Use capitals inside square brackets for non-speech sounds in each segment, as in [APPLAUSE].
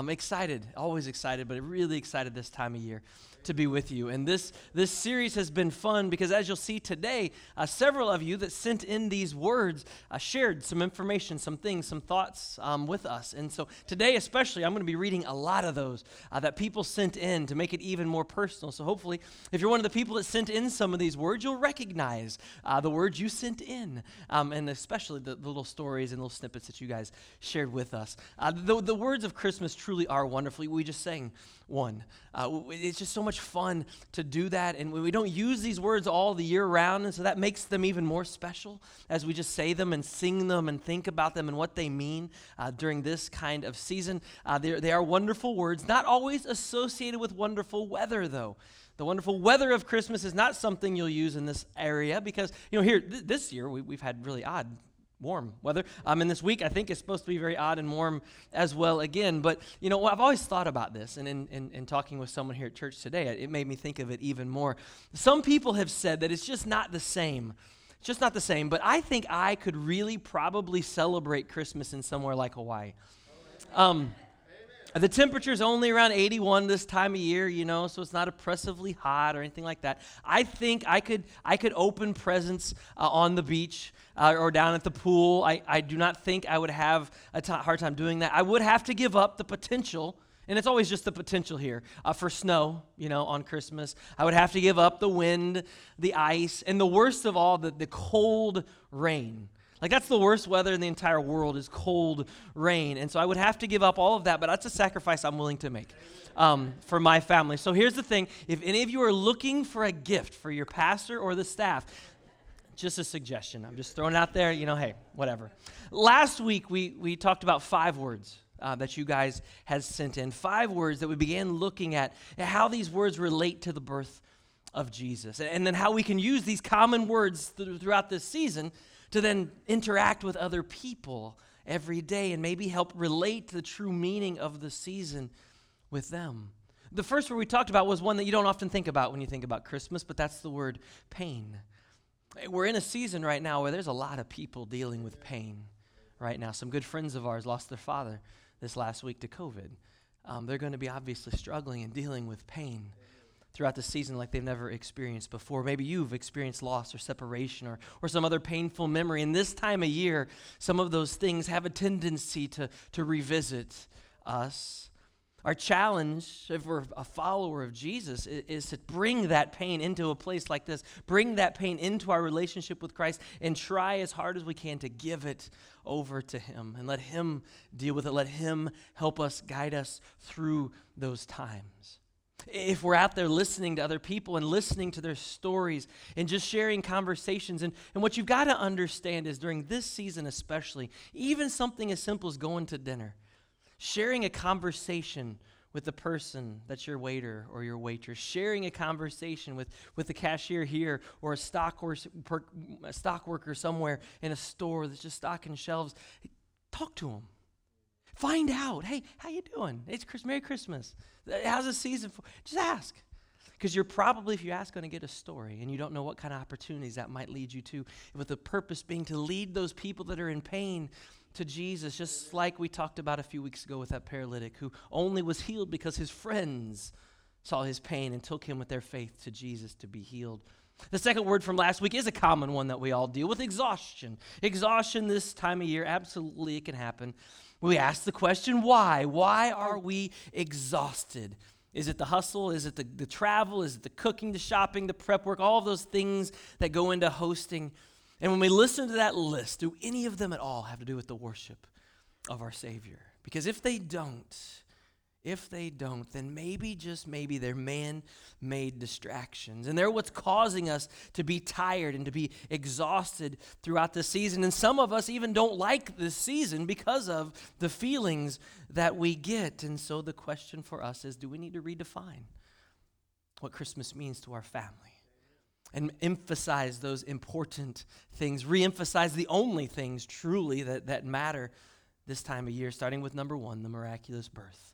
I'm excited, always excited, but really excited this time of year to be with you. And this, this series has been fun because, as you'll see today, uh, several of you that sent in these words uh, shared some information, some things, some thoughts um, with us. And so today, especially, I'm going to be reading a lot of those uh, that people sent in to make it even more personal. So hopefully, if you're one of the people that sent in some of these words, you'll recognize uh, the words you sent in, um, and especially the, the, little stories and little snippets that you guys shared with us. Uh, the, the words of Christmas truly are wonderfully. We just sang one. Uh, it's just so much fun to do that. And we don't use these words all the year round, and so that makes them even more special as we just say them and sing them and think about them and what they mean uh, during this kind of season. Uh, they are wonderful words, not always associated with wonderful weather, though. The wonderful weather of Christmas is not something you'll use in this area because, you know, here th- this year we, we've had really odd warm weather. Um, and this week, I think, is supposed to be very odd and warm as well again. But, you know, I've always thought about this, and in, in, in, talking with someone here at church today, it made me think of it even more. Some people have said that it's just not the same. It's just not the same. But I think I could really probably celebrate Christmas in somewhere like Hawaii. Um, the temperature's only around 81 this time of year, you know, so it's not oppressively hot or anything like that. I think I could I could open presents uh, on the beach uh, or down at the pool. I, I do not think I would have a t- hard time doing that. I would have to give up the potential, and it's always just the potential here, uh, for snow, you know, on Christmas. I would have to give up the wind, the ice, and the worst of all, the, the cold rain. Like that's the worst weather in the entire world is cold rain. And so I would have to give up all of that, but that's a sacrifice I'm willing to make um, for my family. So here's the thing if any of you are looking for a gift for your pastor or the staff, just a suggestion. I'm just throwing out there, you know, hey, whatever. Last week, we, we talked about five words uh, that you guys had sent in. Five words that we began looking at how these words relate to the birth of Jesus. And then how we can use these common words th- throughout this season to then interact with other people every day and maybe help relate the true meaning of the season with them. The first word we talked about was one that you don't often think about when you think about Christmas, but that's the word pain. We're in a season right now where there's a lot of people dealing with pain right now. Some good friends of ours lost their father this last week to COVID. Um, they're going to be obviously struggling and dealing with pain throughout the season like they've never experienced before. Maybe you've experienced loss or separation or, or some other painful memory. And this time of year, some of those things have a tendency to, to revisit us. Our challenge, if we're a follower of Jesus, is, is, to bring that pain into a place like this, bring that pain into our relationship with Christ, and try as hard as we can to give it over to Him and let Him deal with it. Let Him help us, guide us through those times. If we're out there listening to other people and listening to their stories and just sharing conversations, and, and what you've got to understand is during this season, especially, even something as simple as going to dinner sharing a conversation with the person that's your waiter or your waitress, sharing a conversation with, with the cashier here or a stock, or, a stock worker somewhere in a store that's just stocking shelves. Talk to them. Find out, hey, how you doing? It's Chris, Merry Christmas. Uh, how's the season for? Just ask. Because you're probably, if you ask, going to get a story, and you don't know what kind of opportunities that might lead you to, with the purpose being to lead those people that are in pain to Jesus, just like we talked about a few weeks ago with that paralytic who only was healed because his friends saw his pain and took him with their faith to Jesus to be healed. The second word from last week is a common one that we all deal with exhaustion. Exhaustion this time of year, absolutely, it can happen. We ask the question, why? Why are we exhausted? Is it the hustle? Is it the, the travel? Is it the cooking, the shopping, the prep work? All of those things that go into hosting and when we listen to that list, do any of them at all have to do with the worship of our Savior? Because if they don't, if they don't, then maybe, just maybe, they're man made distractions. And they're what's causing us to be tired and to be exhausted throughout the season. And some of us even don't like this season because of the feelings that we get. And so the question for us is do we need to redefine what Christmas means to our family? and emphasize those important things, re emphasize the only things truly that, that matter this time of year, starting with number one, the miraculous birth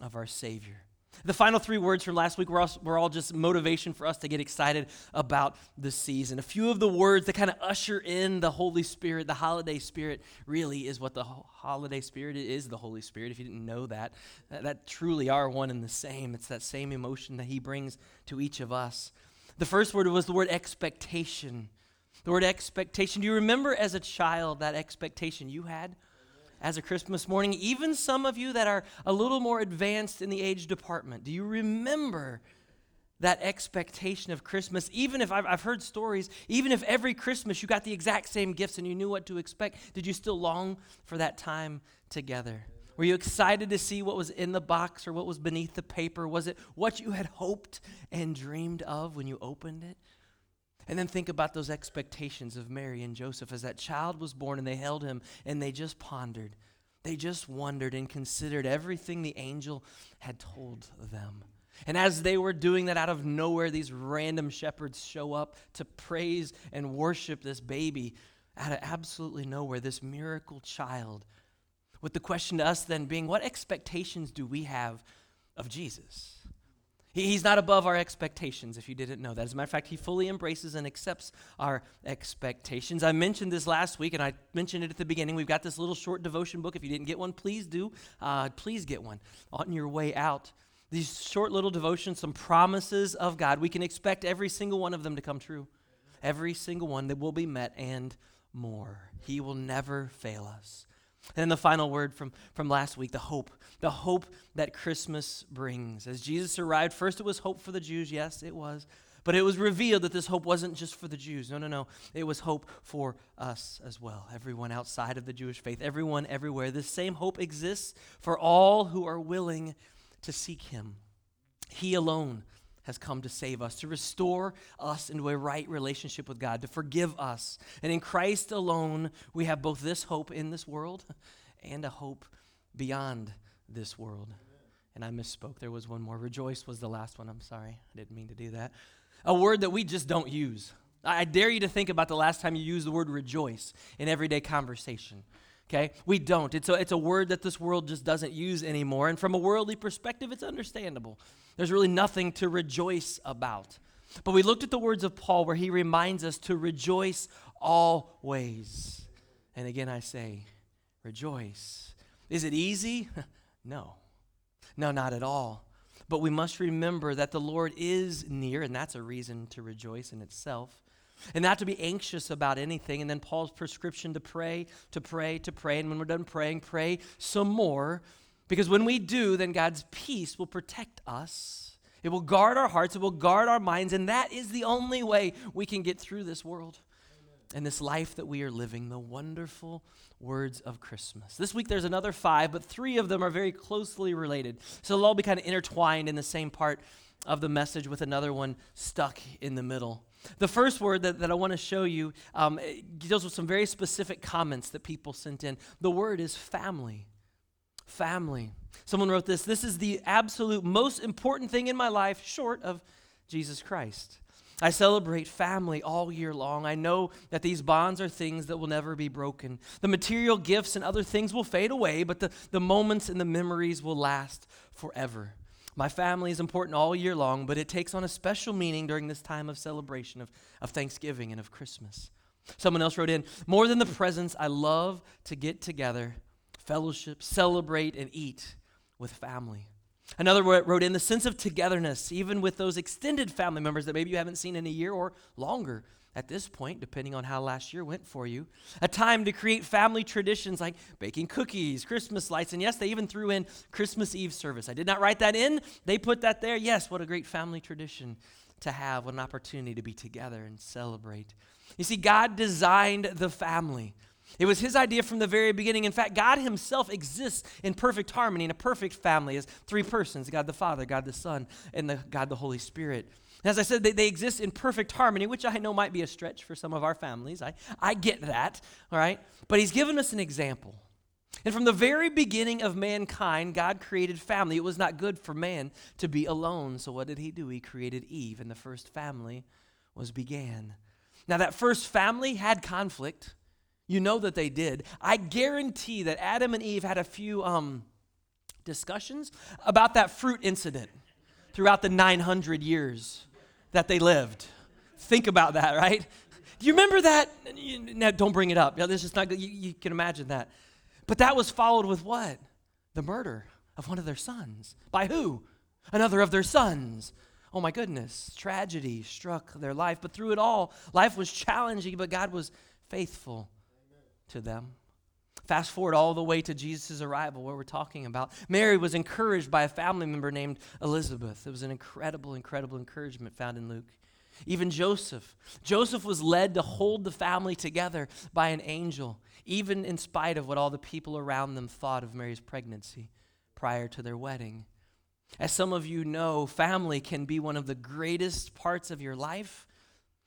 of our Savior. The final three words from last week were all, were all just motivation for us to get excited about the season. A few of the words that kind of usher in the Holy Spirit, the holiday spirit, really is what the holiday spirit is the Holy Spirit. If you didn't know that, that, that truly are one and the same. It's that same emotion that He brings to each of us. The first word was the word expectation. The word expectation. Do you remember as a child that expectation you had? As a Christmas morning, even some of you that are a little more advanced in the age department, do you remember that expectation of Christmas? Even if I've, I've, heard stories, even if every Christmas you got the exact same gifts and you knew what to expect, did you still long for that time together? Were you excited to see what was in the box or what was beneath the paper? Was it what you had hoped and dreamed of when you opened it? And then think about those expectations of Mary and Joseph as that child was born and they held him and they just pondered. They just wondered and considered everything the angel had told them. And as they were doing that out of nowhere, these random shepherds show up to praise and worship this baby out of absolutely nowhere, this miracle child. With the question to us then being, what expectations do we have of Jesus? He's not above our expectations, if you didn't know that. As a matter of fact, he fully embraces and accepts our expectations. I mentioned this last week, and I mentioned it at the beginning. We've got this little short devotion book. If you didn't get one, please do. Uh, please get one on your way out. These short little devotions, some promises of God. We can expect every single one of them to come true. Every single one that will be met and more. He will never fail us. And then the final word from, from last week the hope. The hope that Christmas brings. As Jesus arrived, first it was hope for the Jews. Yes, it was. But it was revealed that this hope wasn't just for the Jews. No, no, no. It was hope for us as well. Everyone outside of the Jewish faith, everyone everywhere. This same hope exists for all who are willing to seek Him. He alone has come to save us, to restore us into a right relationship with God, to forgive us. And in Christ alone, we have both this hope in this world [LAUGHS] and a hope beyond this world. And I misspoke. There was one more. Rejoice was the last one. I'm sorry. I didn't mean to do that. A word that we just don't use. I dare you to think about the last time you used the word rejoice in everyday conversation. Okay? We don't. It's a, it's a word that this world just doesn't use anymore. And from a worldly perspective, it's understandable. There's really nothing to rejoice about. But we looked at the words of Paul where he reminds us to rejoice always. And again, I say, rejoice. Is it easy? [LAUGHS] no. No, not at all. But we must remember that the Lord is near, and that's a reason to rejoice in itself and not to be anxious about anything. And then Paul's prescription to pray, to pray, to pray. And when we're done praying, pray some more. Because when we do, then God's peace will protect us. It will guard our hearts, it will guard our minds, and that is the only way we can get through this world and this life that we are living, the wonderful words of Christmas. This week there's another five, but three of them are very closely related. So they'll all be kind of intertwined in the same part of the message with another one stuck in the middle. The first word that, that I want to show you um, deals with some very specific comments that people sent in. The word is family. Family. Someone wrote this This is the absolute most important thing in my life, short of Jesus Christ. I celebrate family all year long. I know that these bonds are things that will never be broken. The material gifts and other things will fade away, but the, the moments and the memories will last forever. My family is important all year long, but it takes on a special meaning during this time of celebration of, of Thanksgiving and of Christmas. Someone else wrote in More than the presents, I love to get together, fellowship, celebrate, and eat with family. Another wrote in the sense of togetherness, even with those extended family members that maybe you haven't seen in a year or longer at this point, depending on how last year went for you. A time to create family traditions like baking cookies, Christmas lights, and yes, they even threw in Christmas Eve service. I did not write that in, they put that there. Yes, what a great family tradition to have, what an opportunity to be together and celebrate. You see, God designed the family. It was his idea from the very beginning. In fact, God himself exists in perfect harmony in a perfect family as three persons God the Father, God the Son, and the, God the Holy Spirit. As I said, they, they exist in perfect harmony, which I know might be a stretch for some of our families. I, I get that, all right? But he's given us an example. And from the very beginning of mankind, God created family. It was not good for man to be alone. So what did he do? He created Eve, and the first family was began. Now, that first family had conflict. You know that they did. I guarantee that Adam and Eve had a few um, discussions about that fruit incident throughout the 900 years that they lived. Think about that, right? Do you remember that? Now, don't bring it up. This is not good. You, you can imagine that. But that was followed with what? The murder of one of their sons. By who? Another of their sons. Oh my goodness. Tragedy struck their life. But through it all, life was challenging, but God was faithful to them. Fast forward all the way to Jesus' arrival, where we're talking about. Mary was encouraged by a family member named Elizabeth. It was an incredible, incredible encouragement found in Luke. Even Joseph. Joseph was led to hold the family together by an angel, even in spite of what all the people around them thought of Mary's pregnancy prior to their wedding. As some of you know, family can be one of the greatest parts of your life.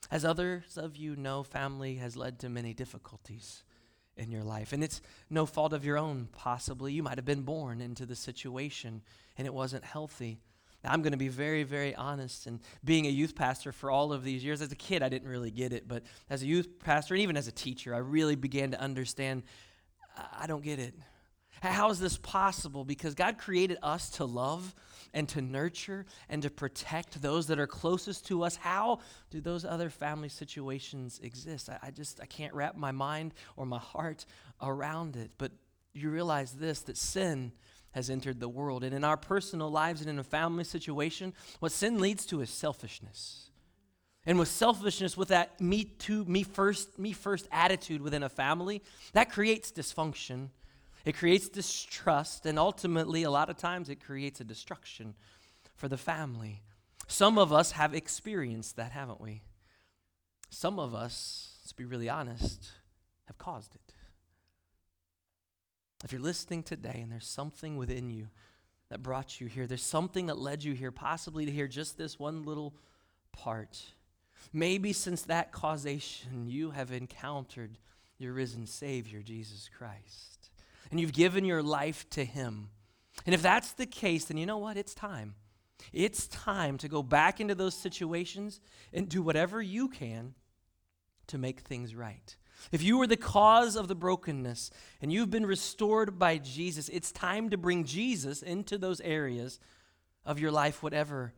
As others of you know, family has led to many difficulties in your life. And it's no fault of your own, possibly. You might have been born into the situation and it wasn't healthy. Now, I'm going to be very, very honest. And being a youth pastor for all of these years, as a kid, I didn't really get it. But as a youth pastor, and even as a teacher, I really began to understand I don't get it. How is this possible? Because God created us to love and to nurture and to protect those that are closest to us. How do those other family situations exist? I, I just I can't wrap my mind or my heart around it. But you realize this that sin has entered the world. And in our personal lives and in a family situation, what sin leads to is selfishness. And with selfishness, with that me too, me first, me first attitude within a family, that creates dysfunction. It creates distrust, and ultimately, a lot of times, it creates a destruction for the family. Some of us have experienced that, haven't we? Some of us, let's be really honest, have caused it. If you're listening today and there's something within you that brought you here, there's something that led you here, possibly to hear just this one little part. Maybe since that causation, you have encountered your risen Savior, Jesus Christ, and you've given your life to Him. And if that's the case, then you know what? It's time. It's time to go back into those situations and do whatever you can to make things right. If you were the cause of the brokenness and you've been restored by Jesus, it's time to bring Jesus into those areas of your life, whatever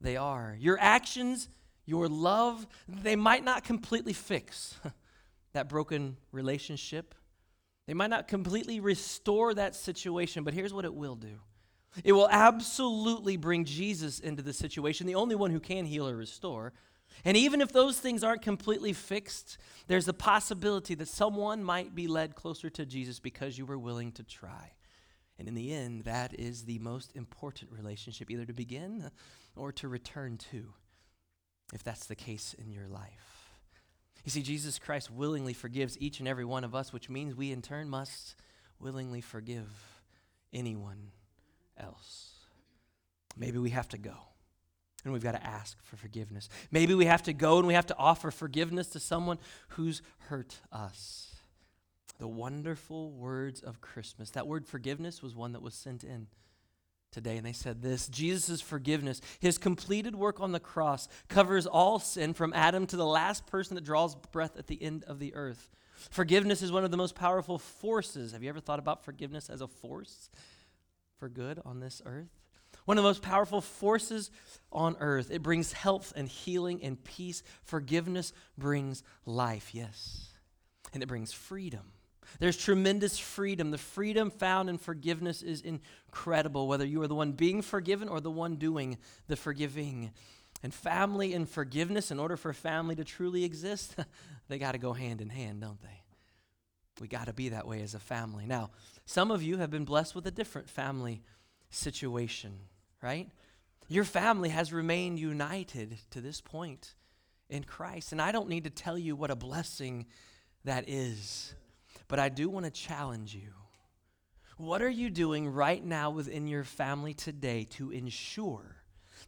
they are. Your actions, your love, they might not completely fix [LAUGHS] that broken relationship. They might not completely restore that situation, but here's what it will do it will absolutely bring Jesus into the situation, the only one who can heal or restore. And even if those things aren't completely fixed, there's a possibility that someone might be led closer to Jesus because you were willing to try. And in the end, that is the most important relationship, either to begin or to return to, if that's the case in your life. You see, Jesus Christ willingly forgives each and every one of us, which means we in turn must willingly forgive anyone else. Maybe we have to go and we've got to ask for forgiveness. Maybe we have to go and we have to offer forgiveness to someone who's hurt us. The wonderful words of Christmas. That word forgiveness was one that was sent in today, and they said this Jesus' forgiveness, his completed work on the cross, covers all sin from Adam to the last person that draws breath at the end of the earth. Forgiveness is one of the most powerful forces. Have you ever thought about forgiveness as a force for good on this earth? one of the most powerful forces on earth. It brings health and healing and peace. Forgiveness brings life, yes. And it brings freedom. There's tremendous freedom. The freedom found in forgiveness is incredible, whether you are the one being forgiven or the one doing the forgiving. And family and forgiveness, in order for family to truly exist, [LAUGHS] they got to go hand in hand, don't they? We got to be that way as a family. Now, some of you have been blessed with a different family situation right? Your family has remained united to this point in Christ. And I don't need to tell you what a blessing that is, but I do want to challenge you. What are you doing right now within your family today to ensure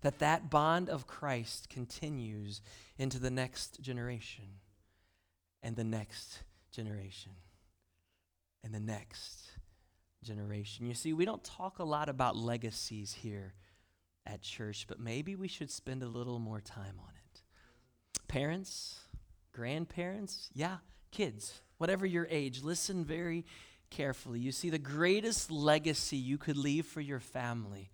that that bond of Christ continues into the next generation and the next generation and the next generation. You see, we don't talk a lot about legacies here at church, but maybe we should spend a little more time on it. Parents, grandparents, yeah, kids, whatever your age, listen very carefully, you see the greatest legacy you could leave for your family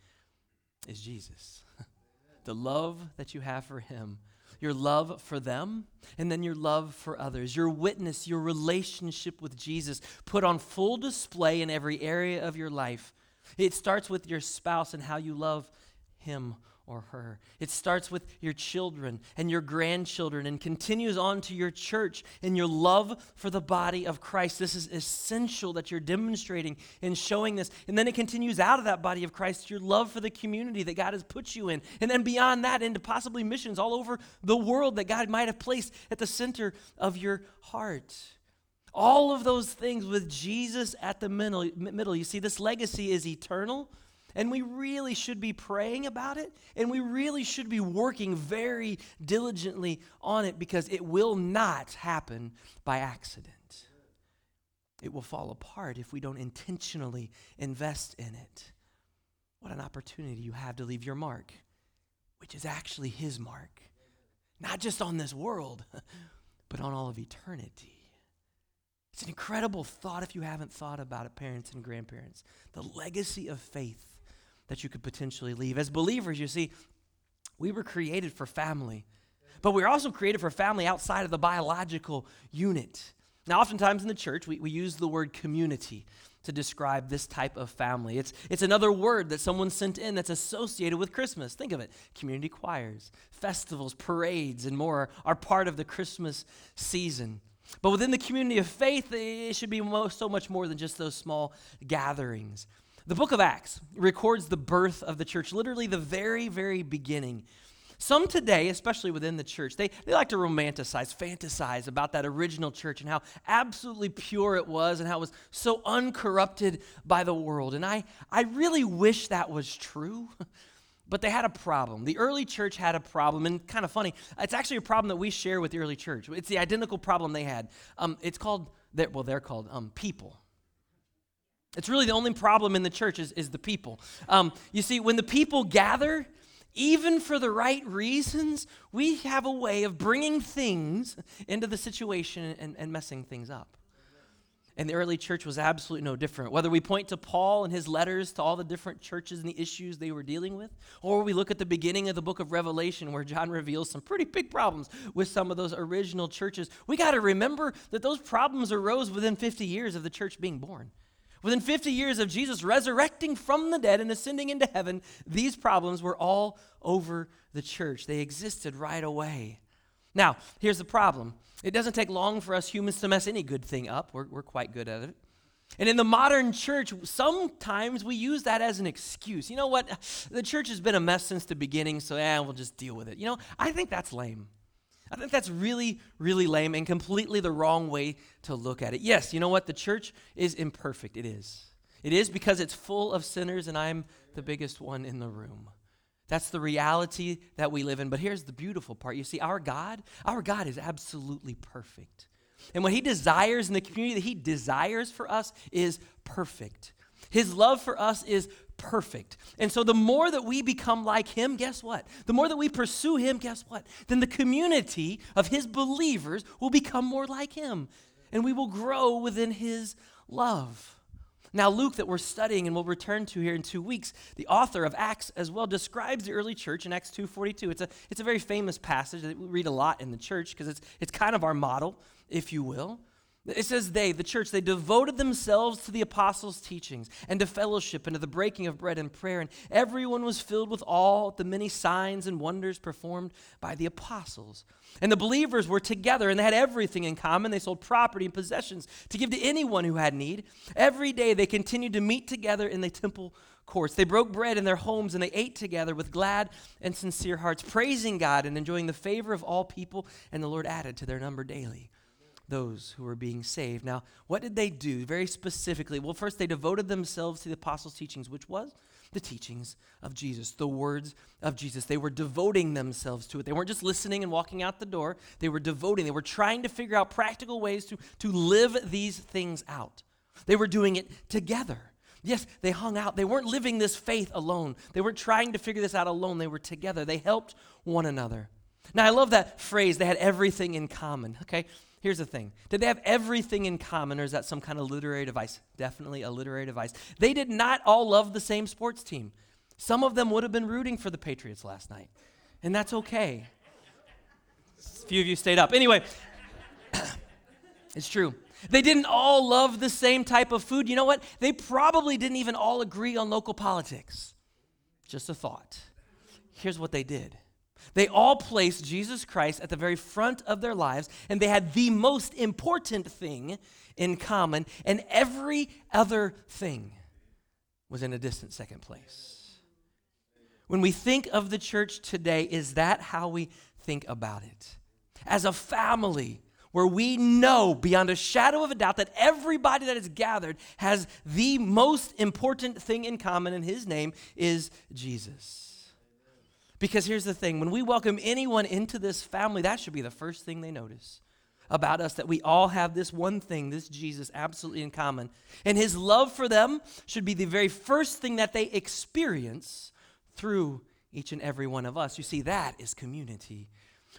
is Jesus. [LAUGHS] the love that you have for him your love for them, and then your love for others. Your witness, your relationship with Jesus put on full display in every area of your life. It starts with your spouse and how you love him or her. It starts with your children and your grandchildren and continues on to your church and your love for the body of Christ. This is essential that you're demonstrating and showing this. And then it continues out of that body of Christ, your love for the community that God has put you in. And then beyond that, into possibly missions all over the world that God might have placed at the center of your heart. All of those things with Jesus at the middle. middle. You see, this legacy is eternal and we really should be praying about it, and we really should be working very diligently on it because it will not happen by accident. It will fall apart if we don't intentionally invest in it. What an opportunity you have to leave your mark, which is actually His mark, not just on this world, [LAUGHS] but on all of eternity. It's an incredible thought if you haven't thought about it, parents and grandparents. The legacy of faith that you could potentially leave. As believers, you see, we were created for family, but we are also created for family outside of the biological unit. Now, oftentimes in the church, we, we use the word community to describe this type of family. It's, it's another word that someone sent in that's associated with Christmas. Think of it community choirs, festivals, parades, and more are part of the Christmas season. But within the community of faith, it should be so much more than just those small gatherings. The book of Acts records the birth of the church, literally the very, very beginning. Some today, especially within the church, they, they like to romanticize, fantasize about that original church and how absolutely pure it was and how it was so uncorrupted by the world. And I, I really wish that was true. [LAUGHS] But they had a problem. The early church had a problem, and kind of funny, it's actually a problem that we share with the early church. It's the identical problem they had. Um, it's called, well, they're called um, people. It's really the only problem in the church is, is the people. Um, you see, when the people gather, even for the right reasons, we have a way of bringing things into the situation and, and messing things up. And the early church was absolutely no different. Whether we point to Paul and his letters to all the different churches and the issues they were dealing with, or we look at the beginning of the book of Revelation where John reveals some pretty big problems with some of those original churches, we got to remember that those problems arose within 50 years of the church being born. Within 50 years of Jesus resurrecting from the dead and ascending into heaven, these problems were all over the church. They existed right away. Now, here's the problem it doesn't take long for us humans to mess any good thing up, we're, we're quite good at it. And in the modern church, sometimes we use that as an excuse. You know what? The church has been a mess since the beginning, so yeah, we'll just deal with it. You know, I think that's lame. I think that's really, really lame and completely the wrong way to look at it. Yes, you know what? The church is imperfect. It is. It is because it's full of sinners, and I'm the biggest one in the room. That's the reality that we live in. But here's the beautiful part. You see, our God, our God is absolutely perfect. And what he desires in the community that he desires for us is perfect. His love for us is perfect. And so the more that we become like him, guess what? The more that we pursue him, guess what? Then the community of his believers will become more like him. And we will grow within his love. Now, Luke, that we're studying and we'll return to here in two weeks, the author of Acts as well, describes the early church in Acts 2.42. It's a, it's a very famous passage that we read a lot in the church because it's, it's kind of our model, if you will. It says they, the church, they devoted themselves to the apostles' teachings and to fellowship and to the breaking of bread and prayer. And everyone was filled with all the many signs and wonders performed by the apostles. And the believers were together and they had everything in common. They sold property and possessions to give to anyone who had need. Every day they continued to meet together in the temple courts. They broke bread in their homes and they ate together with glad and sincere hearts, praising God and enjoying the favor of all people. And the Lord added to their number daily those who were being saved. Now, what did they do very specifically? Well, first, they devoted themselves to the apostles' teachings, which was the teachings of Jesus, the words of Jesus. They were devoting themselves to it. They weren't just listening and walking out the door, they were devoting. They were trying to figure out practical ways to, to live these things out. They were doing it together. Yes, they hung out. They weren't living this faith alone. They weren't trying to figure this out alone. They were together. They helped one another. Now, I love that phrase, they had everything in common. Okay, Here's the thing Did they have everything in common, or is that some kind of literary device? Definitely a literary device. They did not all love the same sports team. Some of them would have been rooting for the Patriots last night, and that's okay. A few of you stayed up. Anyway, [COUGHS] it's true. They didn't all love the same type of food. You know what? They probably didn't even all agree on local politics. Just a thought. Here's what they did they all placed Jesus Christ at the very front of their lives, and they had the most important thing in common, and every other thing was in a distant second place. When we think of the church today, is that how we think about it? As a family, where we know beyond a shadow of a doubt that everybody that is gathered has the most important thing in common, and his name is Jesus. Because here's the thing when we welcome anyone into this family, that should be the first thing they notice about us that we all have this one thing, this Jesus, absolutely in common. And his love for them should be the very first thing that they experience through each and every one of us. You see, that is community.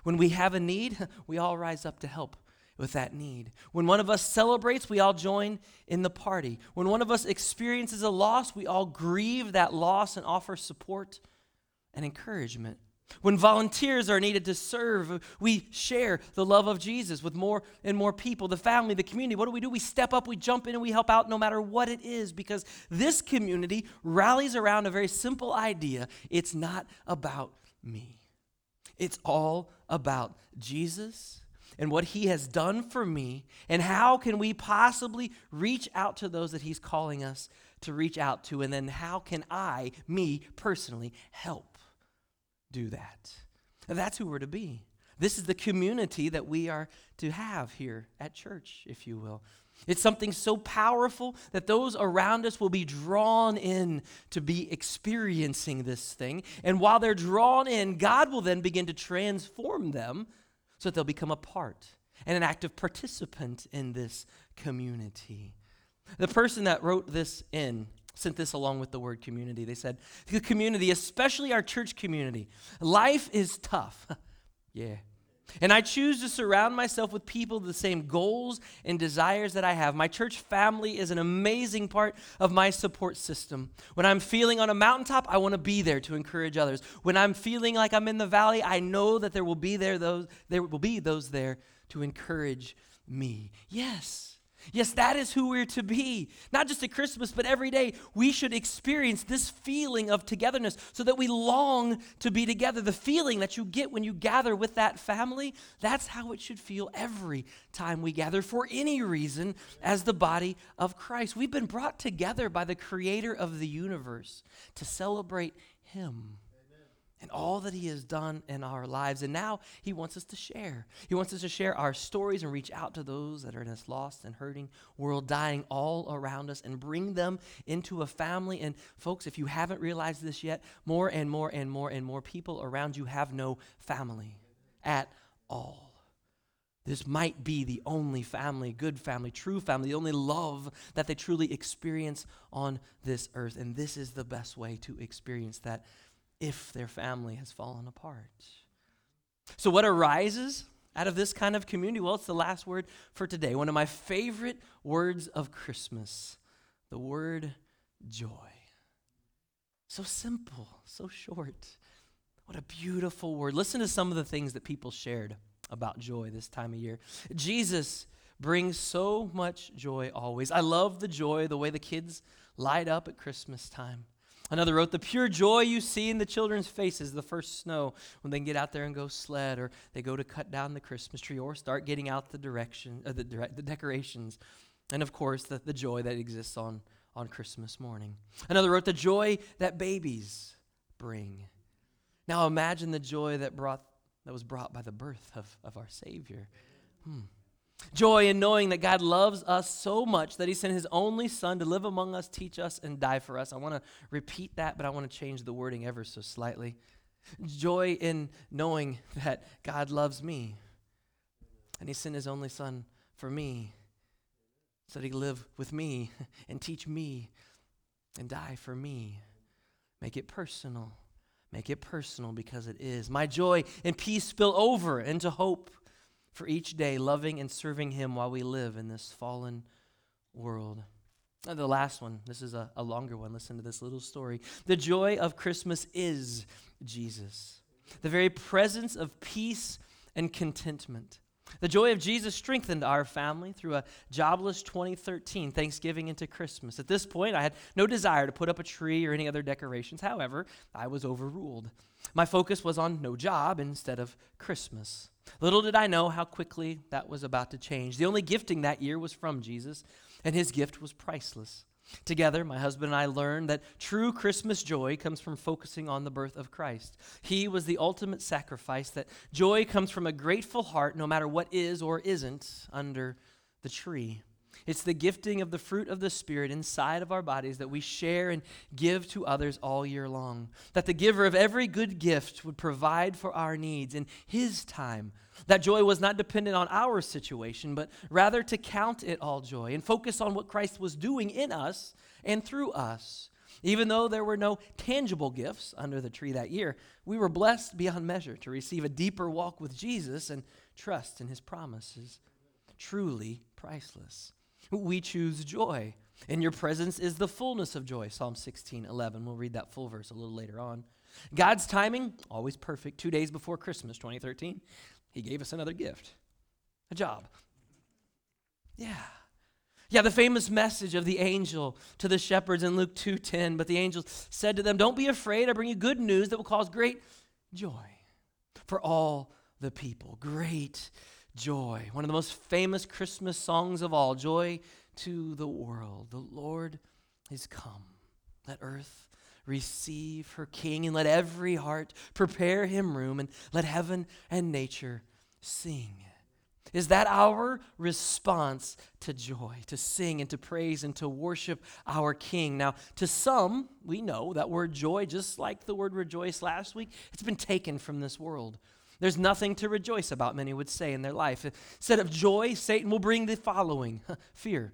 When we have a need, [LAUGHS] we all rise up to help with that need. When one of us celebrates, we all join in the party. When one of us experiences a loss, we all grieve that loss and offer support and encouragement. When volunteers are needed to serve, we share the love of Jesus with more and more people, the family, the community. What do we do? We step up, we jump in, and we help out no matter what it is because this community rallies around a very simple idea it's not about me, it's all about Jesus and what he has done for me, and how can we possibly reach out to those that he's calling us to reach out to, and then how can I, me personally, help do that? That's who we're to be. This is the community that we are to have here at church, if you will. It's something so powerful that those around us will be drawn in to be experiencing this thing. And while they're drawn in, God will then begin to transform them so that they'll become a part and an active participant in this community. The person that wrote this in sent this along with the word community. They said, The community, especially our church community, life is tough. [LAUGHS] yeah. And I choose to surround myself with people with the same goals and desires that I have. My church family is an amazing part of my support system. When I'm feeling on a mountaintop, I want to be there to encourage others. When I'm feeling like I'm in the valley, I know that there will be there those there will be those there to encourage me. Yes. Yes, that is who we're to be. Not just at Christmas, but every day. We should experience this feeling of togetherness so that we long to be together. The feeling that you get when you gather with that family, that's how it should feel every time we gather for any reason as the body of Christ. We've been brought together by the creator of the universe to celebrate Him and all that He has done in our lives. And now He wants us to share. He wants us to share our stories and reach out to those that are in this lost and hurting world, dying all around us, and bring them into a family. And folks, if you haven't realized this yet, more and more and more and more people around you have no family at all. This might be the only family, good family, true family, the only love that they truly experience on this earth. And this is the best way to experience that if their family has fallen apart. So, what arises out of this kind of community? Well, it's the last word for today. One of my favorite words of Christmas the word joy. So simple, so short. What a beautiful word. Listen to some of the things that people shared about joy this time of year. Jesus brings so much joy always. I love the joy, the way the kids light up at Christmas time. Another wrote, The pure joy you see in the children's faces the first snow when they get out there and go sled, or they go to cut down the Christmas tree, or start getting out the direction, uh, the, the decorations. And of course, the, the joy that exists on, on Christmas morning. Another wrote, The joy that babies bring. Now imagine the joy that, brought, that was brought by the birth of, of our Savior. Hmm. Joy in knowing that God loves us so much that He sent His only Son to live among us, teach us, and die for us. I want to repeat that, but I want to change the wording ever so slightly. Joy in knowing that God loves me and He sent His only Son for me so that He live with me [LAUGHS] and teach me and die for me. Make it personal. Make it personal because it is. My joy and peace spill over into hope for each day loving and serving Him while we live in this fallen world. And the last one, this is a, a longer one. Listen to this little story. The joy of Christmas is Jesus, the very presence of peace and contentment. The joy of Jesus strengthened our family through a jobless 2013 Thanksgiving into Christmas. At this point, I had no desire to put up a tree or any other decorations. However, I was overruled. My focus was on no job instead of Christmas. Little did I know how quickly that was about to change. The only gifting that year was from Jesus, and his gift was priceless. Together, my husband and I learned that true Christmas joy comes from focusing on the birth of Christ. He was the ultimate sacrifice, that joy comes from a grateful heart no matter what is or isn't under the tree. It's the gifting of the fruit of the Spirit inside of our bodies that we share and give to others all year long. That the giver of every good gift would provide for our needs in His time. That joy was not dependent on our situation, but rather to count it all joy and focus on what Christ was doing in us and through us. Even though there were no tangible gifts under the tree that year, we were blessed beyond measure to receive a deeper walk with Jesus and trust in His promises. Truly priceless. We choose joy. In your presence is the fullness of joy. Psalm 16, 11. We'll read that full verse a little later on. God's timing, always perfect. Two days before Christmas 2013, He gave us another gift a job. Yeah. Yeah, the famous message of the angel to the shepherds in Luke 2:10, but the angel said to them, "Don't be afraid. I bring you good news that will cause great joy for all the people." Great joy. One of the most famous Christmas songs of all Joy to the world. The Lord is come. Let earth receive her King, and let every heart prepare him room, and let heaven and nature sing. Is that our response to joy, to sing and to praise and to worship our King? Now, to some, we know that word joy, just like the word rejoice last week, it's been taken from this world. There's nothing to rejoice about, many would say, in their life. Instead of joy, Satan will bring the following [LAUGHS] fear,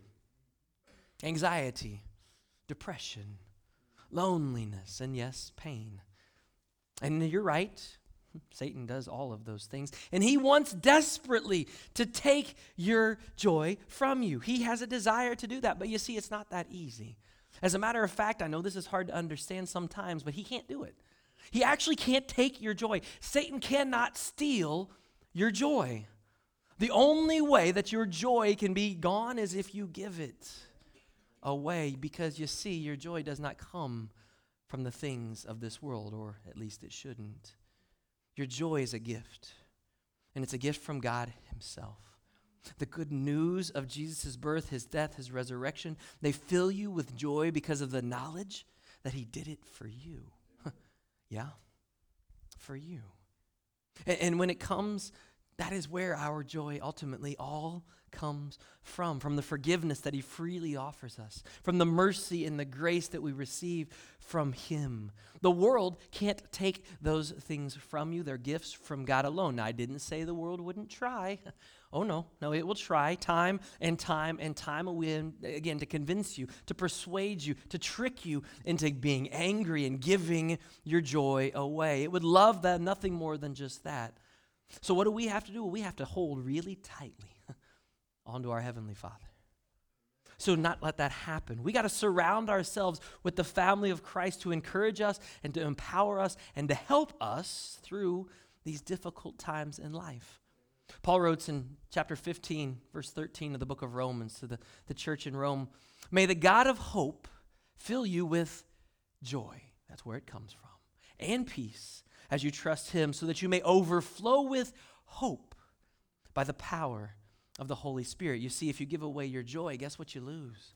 anxiety, depression, loneliness, and yes, pain. And you're right, Satan does all of those things. And he wants desperately to take your joy from you. He has a desire to do that, but you see, it's not that easy. As a matter of fact, I know this is hard to understand sometimes, but he can't do it. He actually can't take your joy. Satan cannot steal your joy. The only way that your joy can be gone is if you give it away, because you see, your joy does not come from the things of this world, or at least it shouldn't. Your joy is a gift, and it's a gift from God Himself. The good news of Jesus' birth, His death, His resurrection, they fill you with joy because of the knowledge that He did it for you. Yeah, for you. And, and when it comes, that is where our joy ultimately all comes from, from the forgiveness that He freely offers us, from the mercy and the grace that we receive from Him. The world can't take those things from you. They're gifts from God alone. Now, I didn't say the world wouldn't try. [LAUGHS] Oh, no, no, it will try time and time and time again to convince you, to persuade you, to trick you into being angry and giving your joy away. It would love that, nothing more than just that. So, what do we have to do? We have to hold really tightly [LAUGHS] onto our Heavenly Father. So, not let that happen. We got to surround ourselves with the family of Christ to encourage us and to empower us and to help us through these difficult times in life. Paul wrote in chapter 15, verse 13 of the book of Romans to the, the church in Rome May the God of hope fill you with joy. That's where it comes from. And peace as you trust him, so that you may overflow with hope by the power of the Holy Spirit. You see, if you give away your joy, guess what you lose?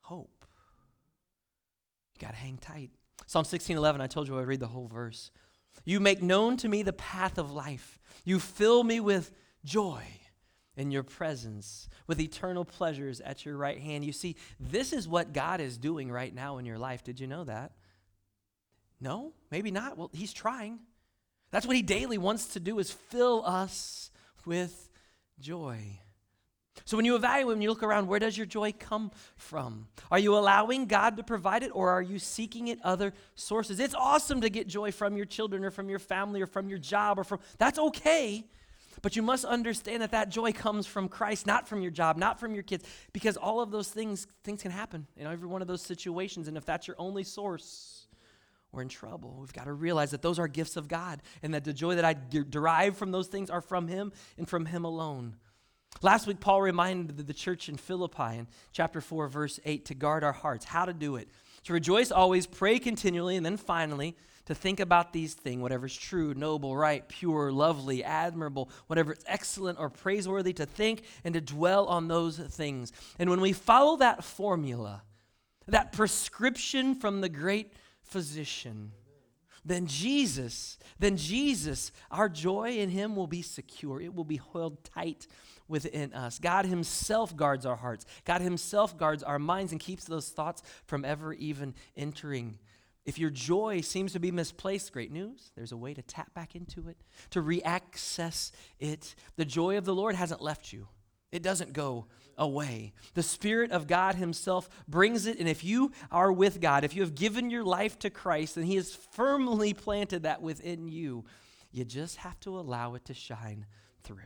Hope. You got to hang tight. Psalm 16 11, I told you I'd read the whole verse. You make known to me the path of life. You fill me with joy in your presence, with eternal pleasures at your right hand. You see, this is what God is doing right now in your life. Did you know that? No, maybe not. Well, He's trying. That's what He daily wants to do is fill us with joy. So when you evaluate, when you look around, where does your joy come from? Are you allowing God to provide it or are you seeking it other sources? It's awesome to get joy from your children or from your family or from your job or from that's okay. But you must understand that that joy comes from Christ, not from your job, not from your kids, because all of those things things can happen in every one of those situations. And if that's your only source, we're in trouble. We've got to realize that those are gifts of God, and that the joy that I derive from those things are from Him and from Him alone. Last week, Paul reminded the church in Philippi in chapter 4, verse 8, to guard our hearts. How to do it. To rejoice always, pray continually, and then finally, to think about these things, whatever's true, noble, right, pure, lovely, admirable, whatever is excellent or praiseworthy, to think and to dwell on those things. And when we follow that formula, that prescription from the great physician, then Jesus, then Jesus, our joy in him will be secure. It will be held tight within us. God Himself guards our hearts. God Himself guards our minds and keeps those thoughts from ever even entering. If your joy seems to be misplaced, great news. There's a way to tap back into it, to reaccess it. The joy of the Lord hasn't left you, it doesn't go away. The Spirit of God Himself brings it. And if you are with God, if you have given your life to Christ, and He has firmly planted that within you, you just have to allow it to shine through.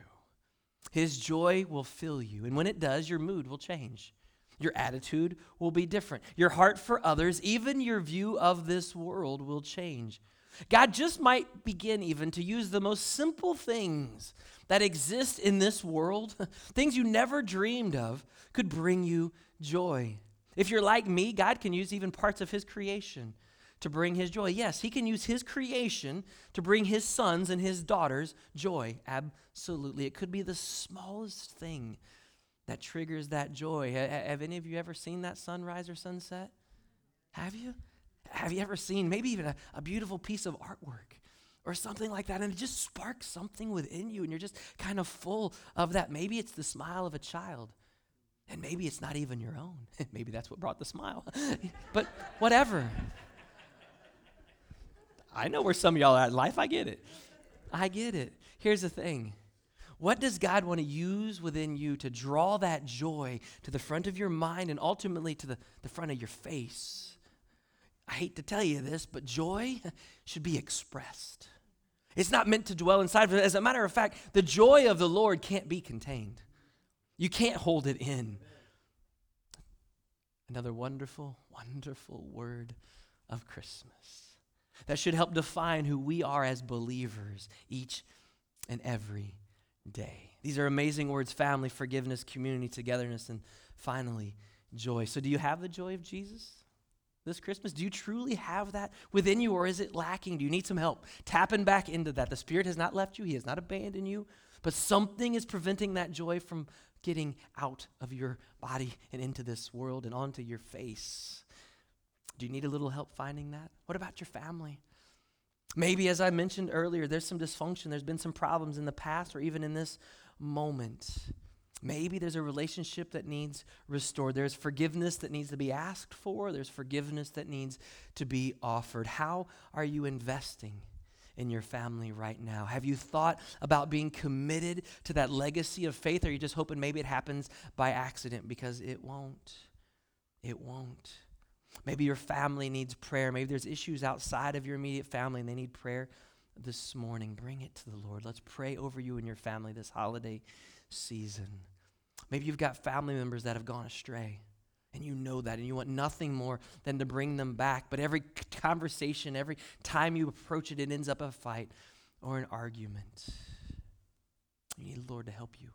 His joy will fill you. And when it does, your mood will change. Your attitude will be different. Your heart for others, even your view of this world, will change. God just might begin even to use the most simple things that exist in this world, [LAUGHS] things you never dreamed of, could bring you joy. If you're like me, God can use even parts of His creation to bring his joy. Yes, he can use his creation to bring his sons and his daughters joy. Absolutely. It could be the smallest thing that triggers that joy. Have any of you ever seen that sunrise or sunset? Have you? Have you ever seen maybe even a, a beautiful piece of artwork? or something like that, and it just sparks something within you, and you're just kind of full of that. Maybe it's the smile of a child, and maybe it's not even your own. [LAUGHS] maybe that's what brought the smile. [LAUGHS] but whatever. I know where some of y'all are at life. I get it. I get it. Here's the thing what does God want to use within you to draw that joy to the front of your mind and ultimately to the, the front of your face? I hate to tell you this, but joy [LAUGHS] should be expressed. It's not meant to dwell inside. As a matter of fact, the joy of the Lord can't be contained. You can't hold it in. Another wonderful, wonderful word of Christmas that should help define who we are as believers each and every day. These are amazing words family, forgiveness, community, togetherness, and finally, joy. So, do you have the joy of Jesus this Christmas? Do you truly have that within you, or is it lacking? Do you need some help tapping back into that? The Spirit has not left you, He has not abandoned you, but something is preventing that joy from getting out of your body and into this world and onto your face. Do you need a little help finding that? What about your family? Maybe, as I mentioned earlier, there's some dysfunction. There's been some problems in the past or even in this moment. Maybe there's a relationship that needs restored. There's forgiveness that needs to be asked for. There's forgiveness that needs to be offered. How are you investing in your family right now? Have you thought about being committed to that legacy of faith? Or are you just hoping maybe it happens by accident? Because it won't. It won't. Maybe your family needs prayer. Maybe there's issues outside of your immediate family and they need prayer this morning. Bring it to the Lord. Let's pray over you and your family this holiday season. Maybe you've got family members that have gone astray and you know that and you want nothing more than to bring them back. But every conversation, every time you approach it, it ends up a fight or an argument. You need the Lord to help you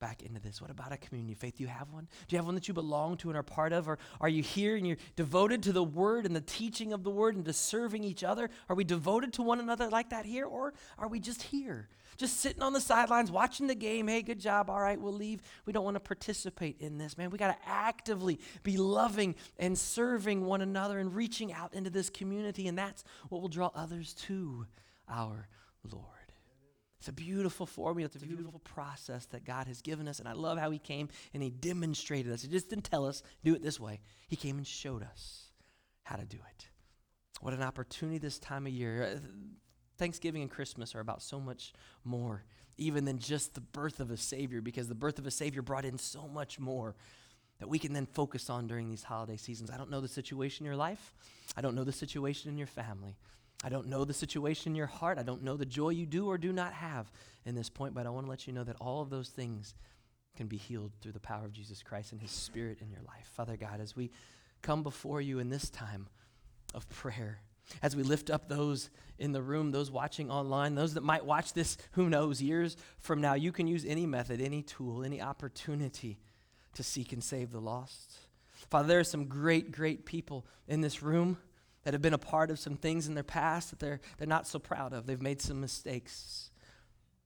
back into this? What about a community of faith? Do you have one? Do you have one that you belong to and are part of? Or are you here and you're devoted to the word and the teaching of the word and to serving each other? Are we devoted to one another like that here? Or are we just here? Just sitting on the sidelines watching the game. Hey, good job. All right, we'll leave. We don't want to participate in this, man. We got to actively be loving and serving one another and reaching out into this community. And that's what will draw others to our Lord. It's a beautiful formula. It's a beautiful process that God has given us. And I love how He came and He demonstrated us. He just didn't tell us, do it this way. He came and showed us how to do it. What an opportunity this time of year. Uh, Thanksgiving and Christmas are about so much more, even than just the birth of a Savior, because the birth of a Savior brought in so much more that we can then focus on during these holiday seasons. I don't know the situation in your life, I don't know the situation in your family. I don't know the situation in your heart. I don't know the joy you do or do not have in this point, but I want to let you know that all of those things can be healed through the power of Jesus Christ and His Spirit in your life. Father God, as we come before you in this time of prayer, as we lift up those in the room, those watching online, those that might watch this, who knows, years from now, you can use any method, any tool, any opportunity to seek and save the lost. Father, there are some great, great people in this room that have been a part of some things in their past that they're, they're not so proud of. They've made some mistakes.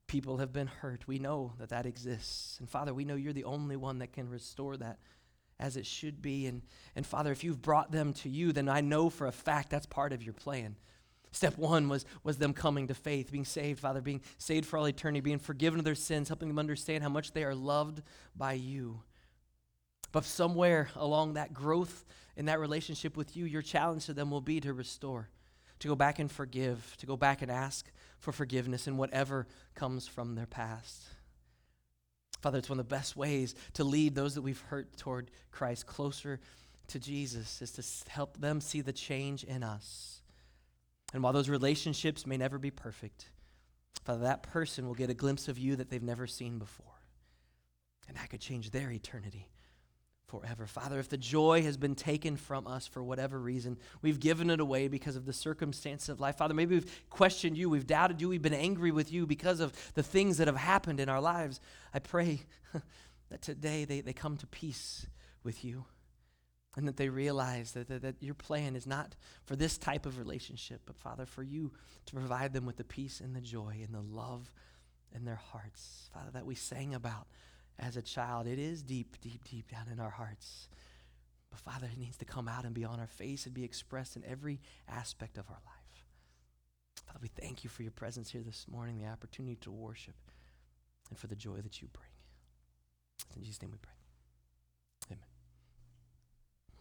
People have been hurt. We know that that exists. And Father, we know you're the only one that can restore that as it should be. And, and Father, if you've brought them to you, then I know for a fact that's part of your plan. Step one was, was them coming to faith, being saved, Father, being saved for all eternity, being forgiven of their sins, helping them understand how much they are loved by you. But somewhere along that growth in that relationship with you, your challenge to them will be to restore, to go back and forgive, to go back and ask for forgiveness in whatever comes from their past. Father, it's one of the best ways to lead those that we've hurt toward Christ closer to Jesus, is to help them see the change in us. And while those relationships may never be perfect, Father, that person will get a glimpse of you that they've never seen before. And that could change their eternity forever. Father, if the joy has been taken from us for whatever reason, we've given it away because of the circumstances of life. Father, maybe we've questioned you, we've doubted you, we've been angry with you because of the things that have happened in our lives. I pray [LAUGHS] that today they, they come to peace with you and that they realize that, that, that, your plan is not for this type of relationship, but Father, for you to provide them with the peace and the joy and the love in their hearts, Father, that we sang about as a child. It is deep, deep, deep down in our hearts. But Father, it needs to come out and be on our face and be expressed in every aspect of our life. Father, we thank you for your presence here this morning, the opportunity to worship, and for the joy that you bring. In Jesus' name we pray.